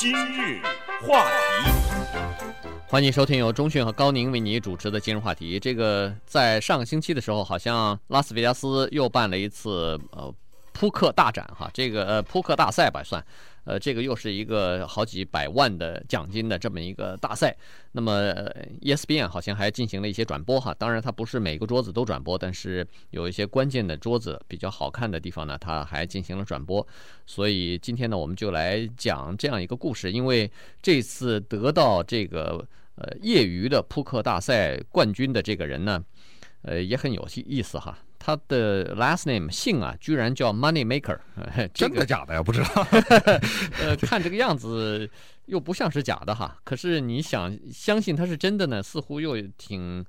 今日话题，欢迎收听由钟讯和高宁为你主持的今日话题。这个在上个星期的时候，好像拉斯维加斯又办了一次呃扑克大展哈，这个呃扑克大赛吧算。呃，这个又是一个好几百万的奖金的这么一个大赛。那么，ESPN 好像还进行了一些转播哈。当然，它不是每个桌子都转播，但是有一些关键的桌子比较好看的地方呢，它还进行了转播。所以今天呢，我们就来讲这样一个故事。因为这次得到这个呃业余的扑克大赛冠军的这个人呢，呃，也很有意思哈。他的 last name 姓啊，居然叫 Money Maker，这个、真的假的呀？不知道。呃，看这个样子又不像是假的哈。可是你想相信他是真的呢，似乎又挺，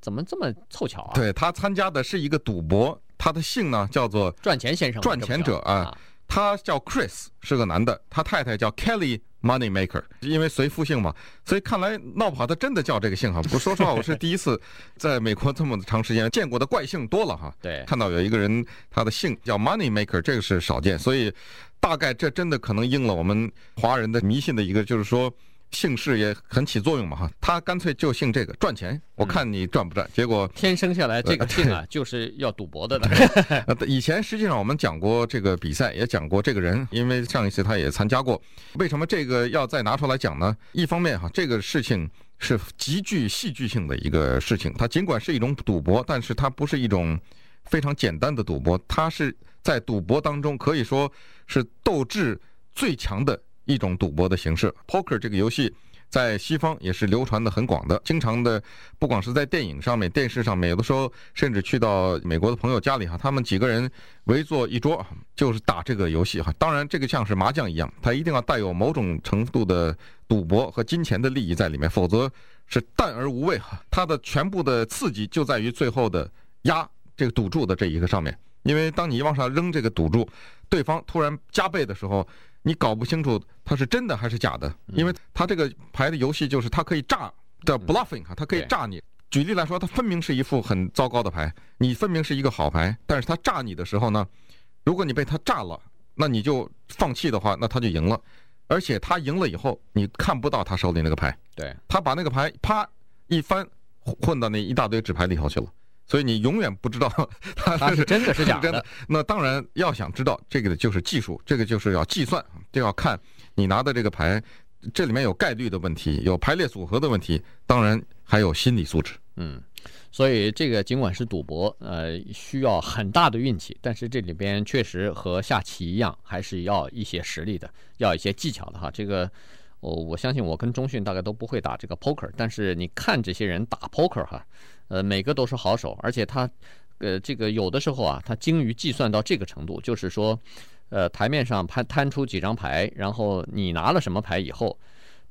怎么这么凑巧啊？对，他参加的是一个赌博，他的姓呢叫做赚钱先生，赚钱者啊。啊他叫 Chris，是个男的，他太太叫 Kelly Moneymaker，因为随父姓嘛，所以看来闹不好他真的叫这个姓哈。不说实话，我是第一次在美国这么长时间见过的怪姓多了哈。对，看到有一个人他的姓叫 Moneymaker，这个是少见，所以大概这真的可能应了我们华人的迷信的一个，就是说。姓氏也很起作用嘛哈，他干脆就姓这个赚钱，我看你赚不赚？结果天生下来这个姓啊，就是要赌博的了。以前实际上我们讲过这个比赛，也讲过这个人，因为上一次他也参加过。为什么这个要再拿出来讲呢？一方面哈，这个事情是极具戏剧性的一个事情，它尽管是一种赌博，但是它不是一种非常简单的赌博，它是在赌博当中可以说是斗志最强的。一种赌博的形式，Poker 这个游戏在西方也是流传的很广的，经常的，不光是在电影上面、电视上面，有的时候甚至去到美国的朋友家里哈，他们几个人围坐一桌，就是打这个游戏哈。当然，这个像是麻将一样，它一定要带有某种程度的赌博和金钱的利益在里面，否则是淡而无味哈。它的全部的刺激就在于最后的压这个赌注的这一个上面，因为当你往上扔这个赌注，对方突然加倍的时候。你搞不清楚它是真的还是假的，因为它这个牌的游戏就是它可以诈的 bluffing 啊，它可以诈你。举例来说，它分明是一副很糟糕的牌，你分明是一个好牌，但是它诈你的时候呢，如果你被它诈了，那你就放弃的话，那他就赢了。而且他赢了以后，你看不到他手里那个牌，对，他把那个牌啪一翻，混到那一大堆纸牌里头去了。所以你永远不知道 它是真的是假 的。那当然要想知道这个的就是技术，这个就是要计算，就要看你拿的这个牌，这里面有概率的问题，有排列组合的问题，当然还有心理素质。嗯，所以这个尽管是赌博，呃，需要很大的运气，但是这里边确实和下棋一样，还是要一些实力的，要一些技巧的哈。这个我我相信我跟中迅大概都不会打这个 poker，但是你看这些人打 poker 哈。呃，每个都是好手，而且他，呃，这个有的时候啊，他精于计算到这个程度，就是说，呃，台面上摊摊出几张牌，然后你拿了什么牌以后，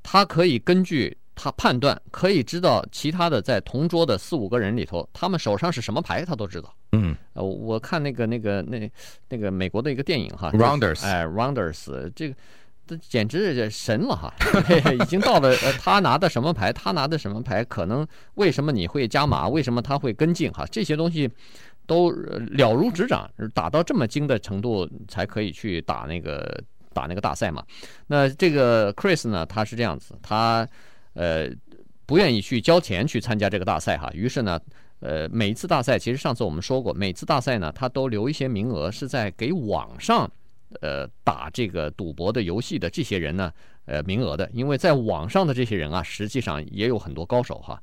他可以根据他判断，可以知道其他的在同桌的四五个人里头，他们手上是什么牌，他都知道。嗯，呃，我看那个那个那那个美国的一个电影哈，Rounders，哎，Rounders，这个。这简直是神了哈！已经到了，呃，他拿的什么牌，他拿的什么牌，可能为什么你会加码，为什么他会跟进哈？这些东西都了如指掌，打到这么精的程度才可以去打那个打那个大赛嘛。那这个 Chris 呢，他是这样子，他呃不愿意去交钱去参加这个大赛哈。于是呢，呃，每一次大赛，其实上次我们说过，每次大赛呢，他都留一些名额是在给网上。呃，打这个赌博的游戏的这些人呢，呃，名额的，因为在网上的这些人啊，实际上也有很多高手哈。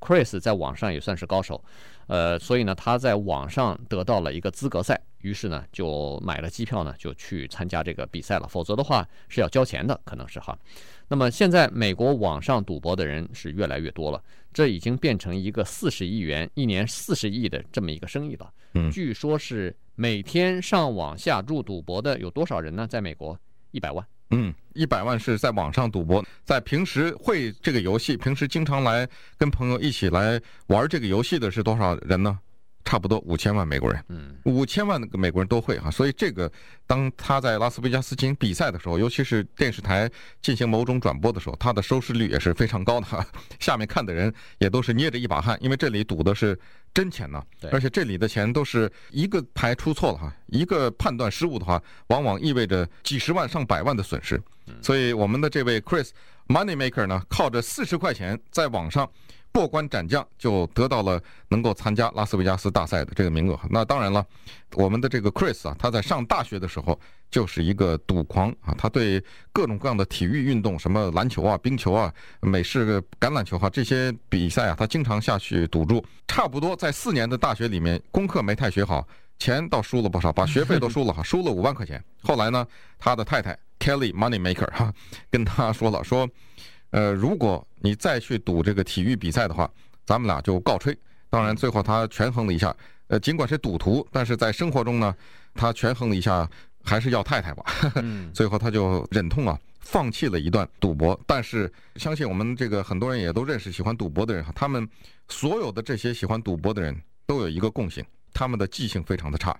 Chris 在网上也算是高手，呃，所以呢，他在网上得到了一个资格赛，于是呢，就买了机票呢，就去参加这个比赛了。否则的话是要交钱的，可能是哈。那么现在美国网上赌博的人是越来越多了，这已经变成一个四十亿元一年四十亿的这么一个生意了。嗯，据说是。每天上网下注赌博的有多少人呢？在美国，一百万。嗯，一百万是在网上赌博，在平时会这个游戏，平时经常来跟朋友一起来玩这个游戏的是多少人呢？差不多五千万美国人，嗯，五千万个美国人都会哈，所以这个当他在拉斯维加斯进行比赛的时候，尤其是电视台进行某种转播的时候，他的收视率也是非常高的哈。下面看的人也都是捏着一把汗，因为这里赌的是真钱呢对。而且这里的钱都是一个牌出错了哈，一个判断失误的话，往往意味着几十万上百万的损失。所以我们的这位 Chris Moneymaker 呢，靠着四十块钱在网上。过关斩将就得到了能够参加拉斯维加斯大赛的这个名额。那当然了，我们的这个 Chris 啊，他在上大学的时候就是一个赌狂啊，他对各种各样的体育运动，什么篮球啊、冰球啊、美式橄榄球哈、这些比赛啊，他经常下去赌注。差不多在四年的大学里面，功课没太学好，钱倒输了不少，把学费都输了哈，输了五万块钱。后来呢，他的太太 Kelly Moneymaker 哈跟他说了说。呃，如果你再去赌这个体育比赛的话，咱们俩就告吹。当然，最后他权衡了一下，呃，尽管是赌徒，但是在生活中呢，他权衡了一下，还是要太太吧。最后他就忍痛啊，放弃了一段赌博。但是，相信我们这个很多人也都认识喜欢赌博的人哈，他们所有的这些喜欢赌博的人都有一个共性，他们的记性非常的差，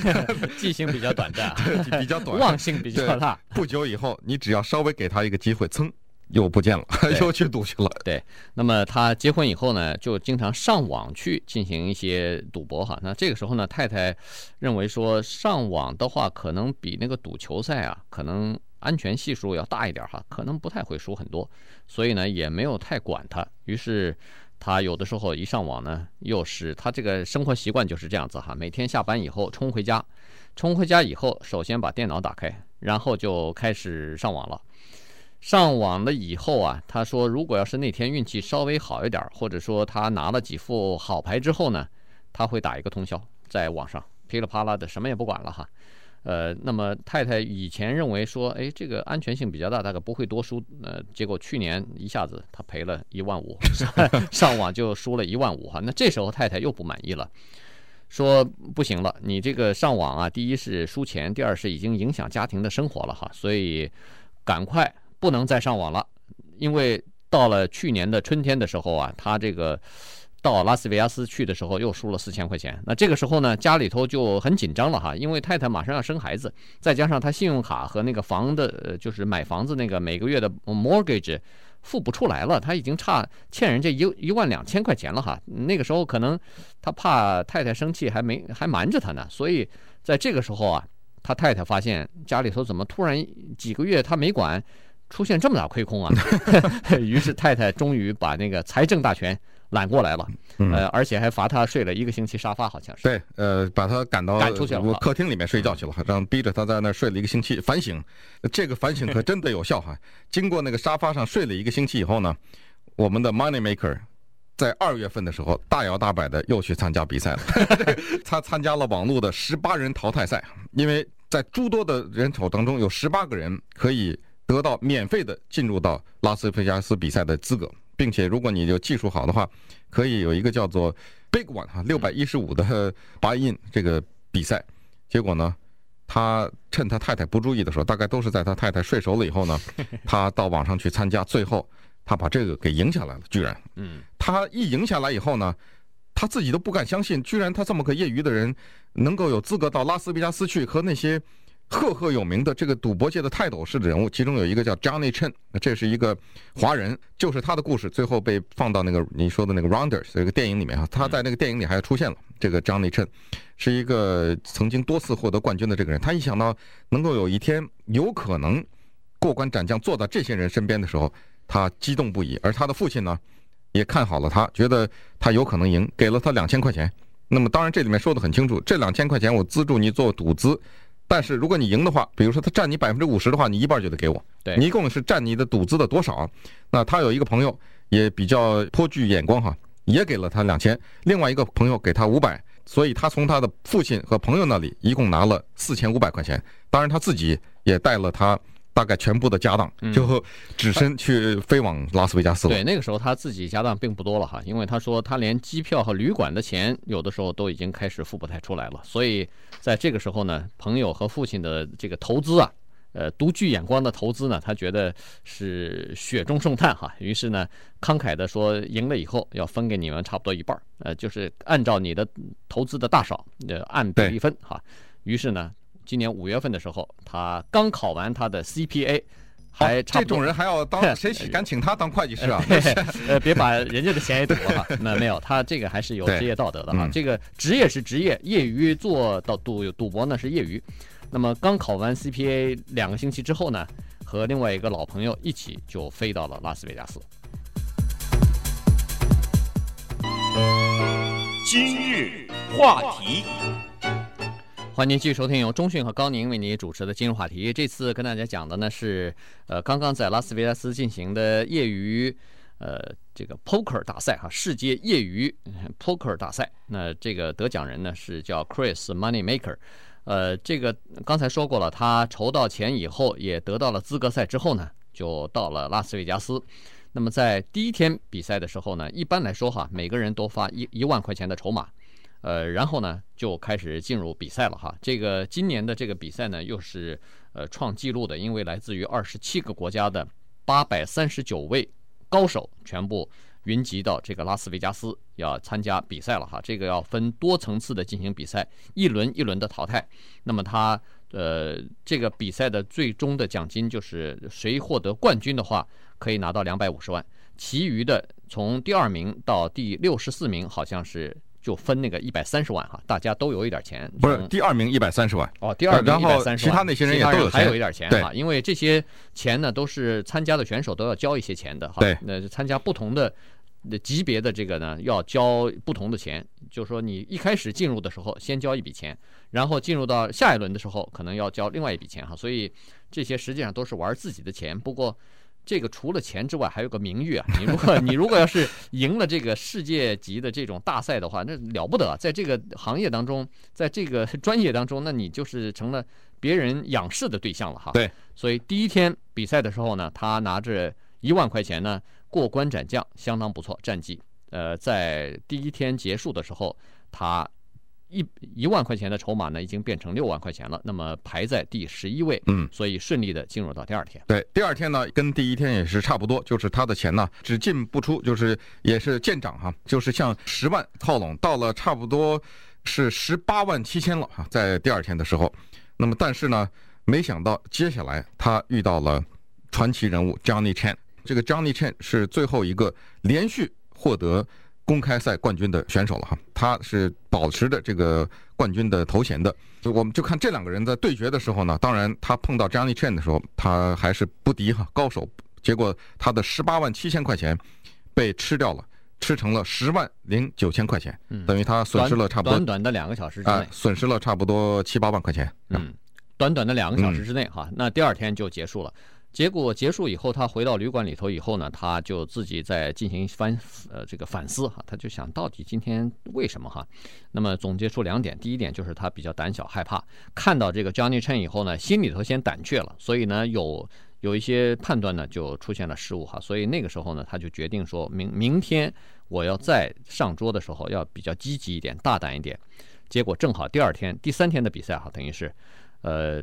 记性比较短暂，比较短，忘性比较大。不久以后，你只要稍微给他一个机会，噌。又不见了，又去赌去了。对，那么他结婚以后呢，就经常上网去进行一些赌博哈。那这个时候呢，太太认为说上网的话，可能比那个赌球赛啊，可能安全系数要大一点哈，可能不太会输很多，所以呢也没有太管他。于是他有的时候一上网呢，又是他这个生活习惯就是这样子哈，每天下班以后冲回家，冲回家以后，首先把电脑打开，然后就开始上网了。上网了以后啊，他说，如果要是那天运气稍微好一点，或者说他拿了几副好牌之后呢，他会打一个通宵，在网上噼里啪啦的什么也不管了哈。呃，那么太太以前认为说，哎，这个安全性比较大，大概不会多输。呃，结果去年一下子他赔了一万五，上网就输了一万五哈。那这时候太太又不满意了，说不行了，你这个上网啊，第一是输钱，第二是已经影响家庭的生活了哈，所以赶快。不能再上网了，因为到了去年的春天的时候啊，他这个到拉斯维加斯去的时候又输了四千块钱。那这个时候呢，家里头就很紧张了哈，因为太太马上要生孩子，再加上他信用卡和那个房的，呃就是买房子那个每个月的 mortgage 付不出来了，他已经差欠人家一一万两千块钱了哈。那个时候可能他怕太太生气，还没还瞒着他呢，所以在这个时候啊，他太太发现家里头怎么突然几个月他没管。出现这么大亏空啊！于是太太终于把那个财政大权揽过来了，呃，而且还罚他睡了一个星期沙发，好像是。对，呃，把他赶到赶出去了，客厅里面睡觉去了，让逼着他在那儿睡了一个星期。反省，这个反省可真的有效哈！经过那个沙发上睡了一个星期以后呢，我们的 Money Maker 在二月份的时候大摇大摆的又去参加比赛了。他参加了网络的十八人淘汰赛，因为在诸多的人口当中有十八个人可以。得到免费的进入到拉斯维加斯比赛的资格，并且如果你就技术好的话，可以有一个叫做 Big One 哈六百一十五的 buy in 这个比赛。结果呢，他趁他太太不注意的时候，大概都是在他太太睡熟了以后呢，他到网上去参加，最后他把这个给赢下来了，居然。嗯。他一赢下来以后呢，他自己都不敢相信，居然他这么个业余的人，能够有资格到拉斯维加斯去和那些。赫赫有名的这个赌博界的泰斗式的人物，其中有一个叫 Johnny Chen，这是一个华人，就是他的故事最后被放到那个你说的那个 Rounders 这个电影里面啊，他在那个电影里还出现了。这个 Johnny Chen 是一个曾经多次获得冠军的这个人，他一想到能够有一天有可能过关斩将坐在这些人身边的时候，他激动不已。而他的父亲呢，也看好了他，觉得他有可能赢，给了他两千块钱。那么当然这里面说得很清楚，这两千块钱我资助你做赌资。但是如果你赢的话，比如说他占你百分之五十的话，你一半就得给我。对，你一共是占你的赌资的多少？那他有一个朋友也比较颇具眼光哈，也给了他两千，另外一个朋友给他五百，所以他从他的父亲和朋友那里一共拿了四千五百块钱。当然他自己也带了他。大概全部的家当就只身去飞往拉斯维加斯了。对，那个时候他自己家当并不多了哈，因为他说他连机票和旅馆的钱有的时候都已经开始付不太出来了。所以在这个时候呢，朋友和父亲的这个投资啊，呃，独具眼光的投资呢，他觉得是雪中送炭哈。于是呢，慷慨的说，赢了以后要分给你们差不多一半儿，呃，就是按照你的投资的大小，呃，按比例分哈。于是呢。今年五月份的时候，他刚考完他的 CPA，还差这种人还要当 谁敢请他当会计师啊？呃，别把人家的钱也赌了哈。那没有，他这个还是有职业道德的哈。这个职业是职业，业余做到赌赌博呢是业余。那么刚考完 CPA 两个星期之后呢，和另外一个老朋友一起就飞到了拉斯维加斯。今日话题，欢迎继续收听由中讯和高宁为你主持的今日话题。这次跟大家讲的呢是，呃，刚刚在拉斯维加斯进行的业余，呃，这个 poker 大赛哈，世界业余 poker 大赛。那这个得奖人呢是叫 Chris Moneymaker，呃，这个刚才说过了，他筹到钱以后，也得到了资格赛之后呢，就到了拉斯维加斯。那么在第一天比赛的时候呢，一般来说哈，每个人都发一一万块钱的筹码，呃，然后呢就开始进入比赛了哈。这个今年的这个比赛呢，又是呃创纪录的，因为来自于二十七个国家的八百三十九位高手全部云集到这个拉斯维加斯要参加比赛了哈。这个要分多层次的进行比赛，一轮一轮的淘汰。那么他呃这个比赛的最终的奖金就是谁获得冠军的话。可以拿到两百五十万，其余的从第二名到第六十四名，好像是就分那个一百三十万哈，大家都有一点钱。不是第二名一百三十万哦，第二名一百三十万，其他那些人也都有，还有一点钱哈，因为这些钱呢都是参加的选手都要交一些钱的哈。对，那参加不同的级别的这个呢，要交不同的钱。就是说你一开始进入的时候先交一笔钱，然后进入到下一轮的时候可能要交另外一笔钱哈。所以这些实际上都是玩自己的钱，不过。这个除了钱之外，还有个名誉啊！你如果 你如果要是赢了这个世界级的这种大赛的话，那了不得，在这个行业当中，在这个专业当中，那你就是成了别人仰视的对象了哈。对，所以第一天比赛的时候呢，他拿着一万块钱呢，过关斩将，相当不错战绩。呃，在第一天结束的时候，他。一一万块钱的筹码呢，已经变成六万块钱了。那么排在第十一位，嗯，所以顺利的进入到第二天。对，第二天呢，跟第一天也是差不多，就是他的钱呢只进不出，就是也是见涨哈，就是向十万靠拢到了差不多是十八万七千了哈，在第二天的时候。那么但是呢，没想到接下来他遇到了传奇人物 Johnny Chen，这个 Johnny Chen 是最后一个连续获得。公开赛冠军的选手了哈，他是保持着这个冠军的头衔的。我们就看这两个人在对决的时候呢，当然他碰到 Johnny Chan 的时候，他还是不敌哈高手。结果他的十八万七千块钱被吃掉了，吃成了十万零九千块钱，等于他损失了差不多短短的两个小时之内，损失了差不多七八万块钱。嗯，短短的两个小时之内哈，那第二天就结束了。结果结束以后，他回到旅馆里头以后呢，他就自己在进行反呃这个反思哈，他就想到底今天为什么哈？那么总结出两点，第一点就是他比较胆小害怕，看到这个 Johnny Chan 以后呢，心里头先胆怯了，所以呢有有一些判断呢就出现了失误哈，所以那个时候呢他就决定说明明天我要再上桌的时候要比较积极一点，大胆一点。结果正好第二天第三天的比赛哈，等于是呃。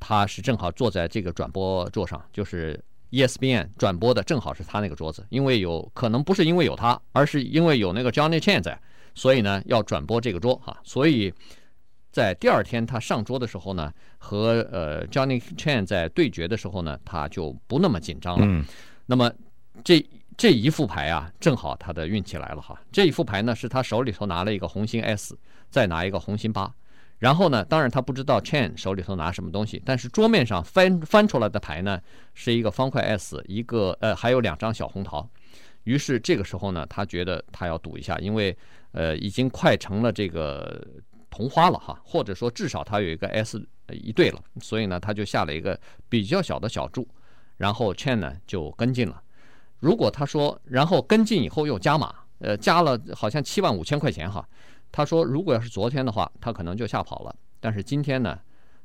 他是正好坐在这个转播桌上，就是 ESPN 转播的，正好是他那个桌子。因为有可能不是因为有他，而是因为有那个 Johnny Chan 在，所以呢要转播这个桌哈。所以在第二天他上桌的时候呢，和呃 Johnny Chan 在对决的时候呢，他就不那么紧张了。嗯。那么这这一副牌啊，正好他的运气来了哈。这一副牌呢，是他手里头拿了一个红心 S，再拿一个红心八。然后呢，当然他不知道 Chan 手里头拿什么东西，但是桌面上翻翻出来的牌呢，是一个方块 S，一个呃还有两张小红桃。于是这个时候呢，他觉得他要赌一下，因为呃已经快成了这个同花了哈，或者说至少他有一个 S 一对了，所以呢他就下了一个比较小的小注，然后 Chan 呢就跟进了。如果他说然后跟进以后又加码，呃加了好像七万五千块钱哈。他说：“如果要是昨天的话，他可能就吓跑了。但是今天呢，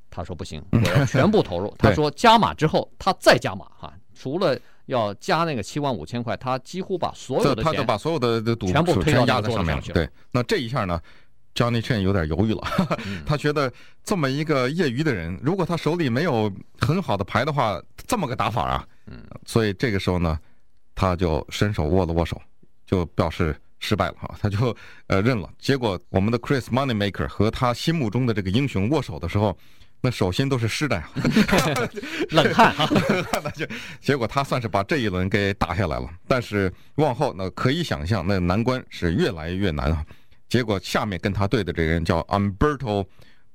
他说不行，我要全部投入。他说加码之后，他再加码哈，除了要加那个七万五千块，他几乎把所有的钱，他就把所有的赌全部推到压在上面去了。对，那这一下呢，Johnny Chen 有点犹豫了。他觉得这么一个业余的人，如果他手里没有很好的牌的话，这么个打法啊，所以这个时候呢，他就伸手握了握手，就表示。”失败了哈，他就呃认了。结果我们的 Chris Moneymaker 和他心目中的这个英雄握手的时候，那手心都是湿的呀，冷汗哈。那就结果他算是把这一轮给打下来了，但是往后那可以想象，那难关是越来越难啊。结果下面跟他对的这个人叫 Umberto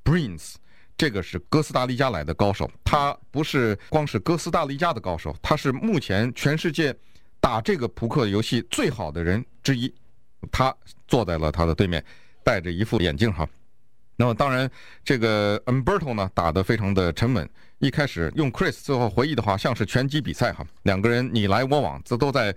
Briens，这个是哥斯达黎加来的高手，他不是光是哥斯达黎加的高手，他是目前全世界打这个扑克游戏最好的人之一。他坐在了他的对面，戴着一副眼镜哈。那么当然，这个 Umberto 呢打得非常的沉稳。一开始用 Chris 最后回忆的话，像是拳击比赛哈，两个人你来我往，这都在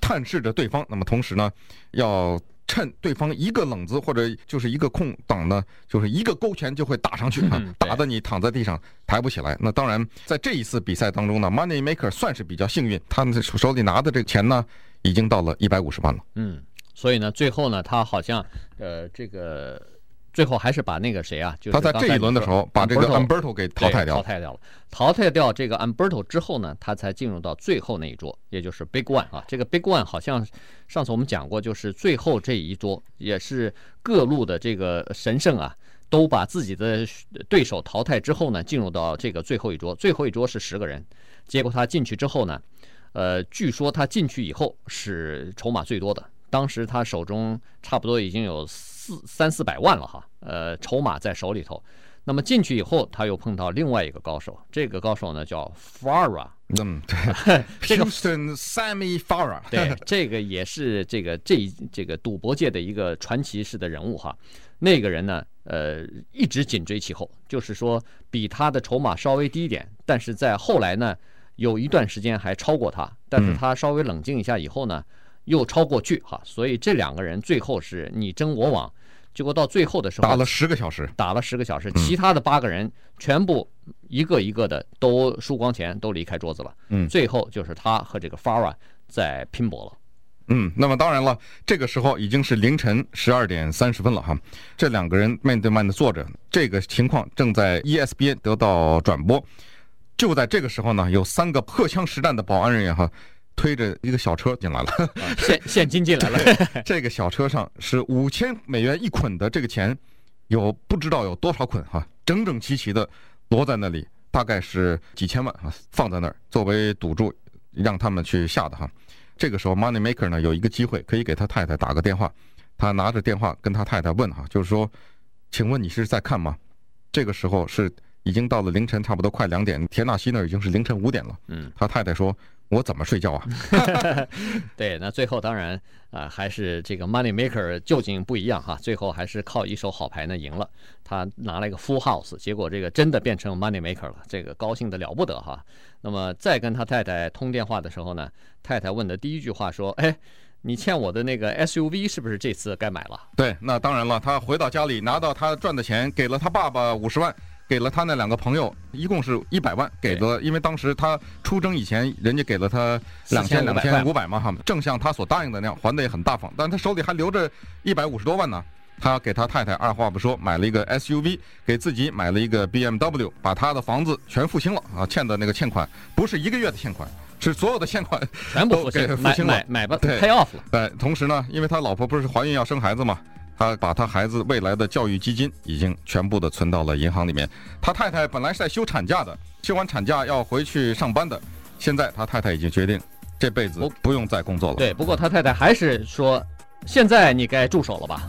探视着对方。那么同时呢，要趁对方一个冷子或者就是一个空档呢，就是一个勾拳就会打上去哈，打得你躺在地上抬不起来。那当然，在这一次比赛当中呢，Money Maker 算是比较幸运，他们手里拿的这个钱呢，已经到了一百五十万了。嗯，所以呢，最后呢，他好像呃这个。最后还是把那个谁啊，就是他在这一轮的时候把这个 Umberto 给淘汰掉，淘汰掉了。淘汰掉这个 Umberto 之后呢，他才进入到最后那一桌，也就是 Big One 啊。这个 Big One 好像上次我们讲过，就是最后这一桌也是各路的这个神圣啊，都把自己的对手淘汰之后呢，进入到这个最后一桌。最后一桌是十个人，结果他进去之后呢，呃，据说他进去以后是筹码最多的。当时他手中差不多已经有四三四百万了哈，呃，筹码在手里头。那么进去以后，他又碰到另外一个高手，这个高手呢叫 Farah，嗯，对，这个 Houston Sammy Farah，对，这个也是这个这这个赌博界的一个传奇式的人物哈。那个人呢，呃，一直紧追其后，就是说比他的筹码稍微低一点，但是在后来呢，有一段时间还超过他，但是他稍微冷静一下以后呢。嗯又超过去哈，所以这两个人最后是你争我往，结果到最后的时候打了十个小时，打了十个小时，其他的八个人全部一个一个的都输光钱，都离开桌子了。嗯，最后就是他和这个 Farah 在拼搏了。嗯，那么当然了，这个时候已经是凌晨十二点三十分了哈，这两个人面对面的坐着，这个情况正在 ESPN 得到转播。就在这个时候呢，有三个荷枪实弹的保安人员哈。推着一个小车进来了，现现金进来了。这个小车上是五千美元一捆的这个钱，有不知道有多少捆哈，整整齐齐的摞在那里，大概是几千万啊，放在那儿作为赌注，让他们去下的哈。这个时候，Money Maker 呢有一个机会可以给他太太打个电话，他拿着电话跟他太太问哈，就是说，请问你是在看吗？这个时候是已经到了凌晨差不多快两点，田纳西那儿已经是凌晨五点了。嗯，他太太说。我怎么睡觉啊？对，那最后当然啊、呃，还是这个 Money Maker 究竟不一样哈，最后还是靠一手好牌呢赢了，他拿了一个 Full House，结果这个真的变成 Money Maker 了，这个高兴的了不得哈。那么再跟他太太通电话的时候呢，太太问的第一句话说：“哎，你欠我的那个 SUV 是不是这次该买了？”对，那当然了，他回到家里拿到他赚的钱，给了他爸爸五十万。给了他那两个朋友，一共是一百万，给了，因为当时他出征以前，人家给了他两千两千五百嘛，哈，正像他所答应的那样，还的也很大方，但他手里还留着一百五十多万呢。他给他太太二话不说买了一个 SUV，给自己买了一个 BMW，把他的房子全付清了啊，欠的那个欠款不是一个月的欠款，是所有的欠款全部给付清了，买买吧，对，pay off 了。对，同时呢，因为他老婆不是怀孕要生孩子嘛。他把他孩子未来的教育基金已经全部的存到了银行里面。他太太本来是在休产假的，休完产假要回去上班的。现在他太太已经决定这辈子不用再工作了。对，不过他太太还是说，现在你该住手了吧。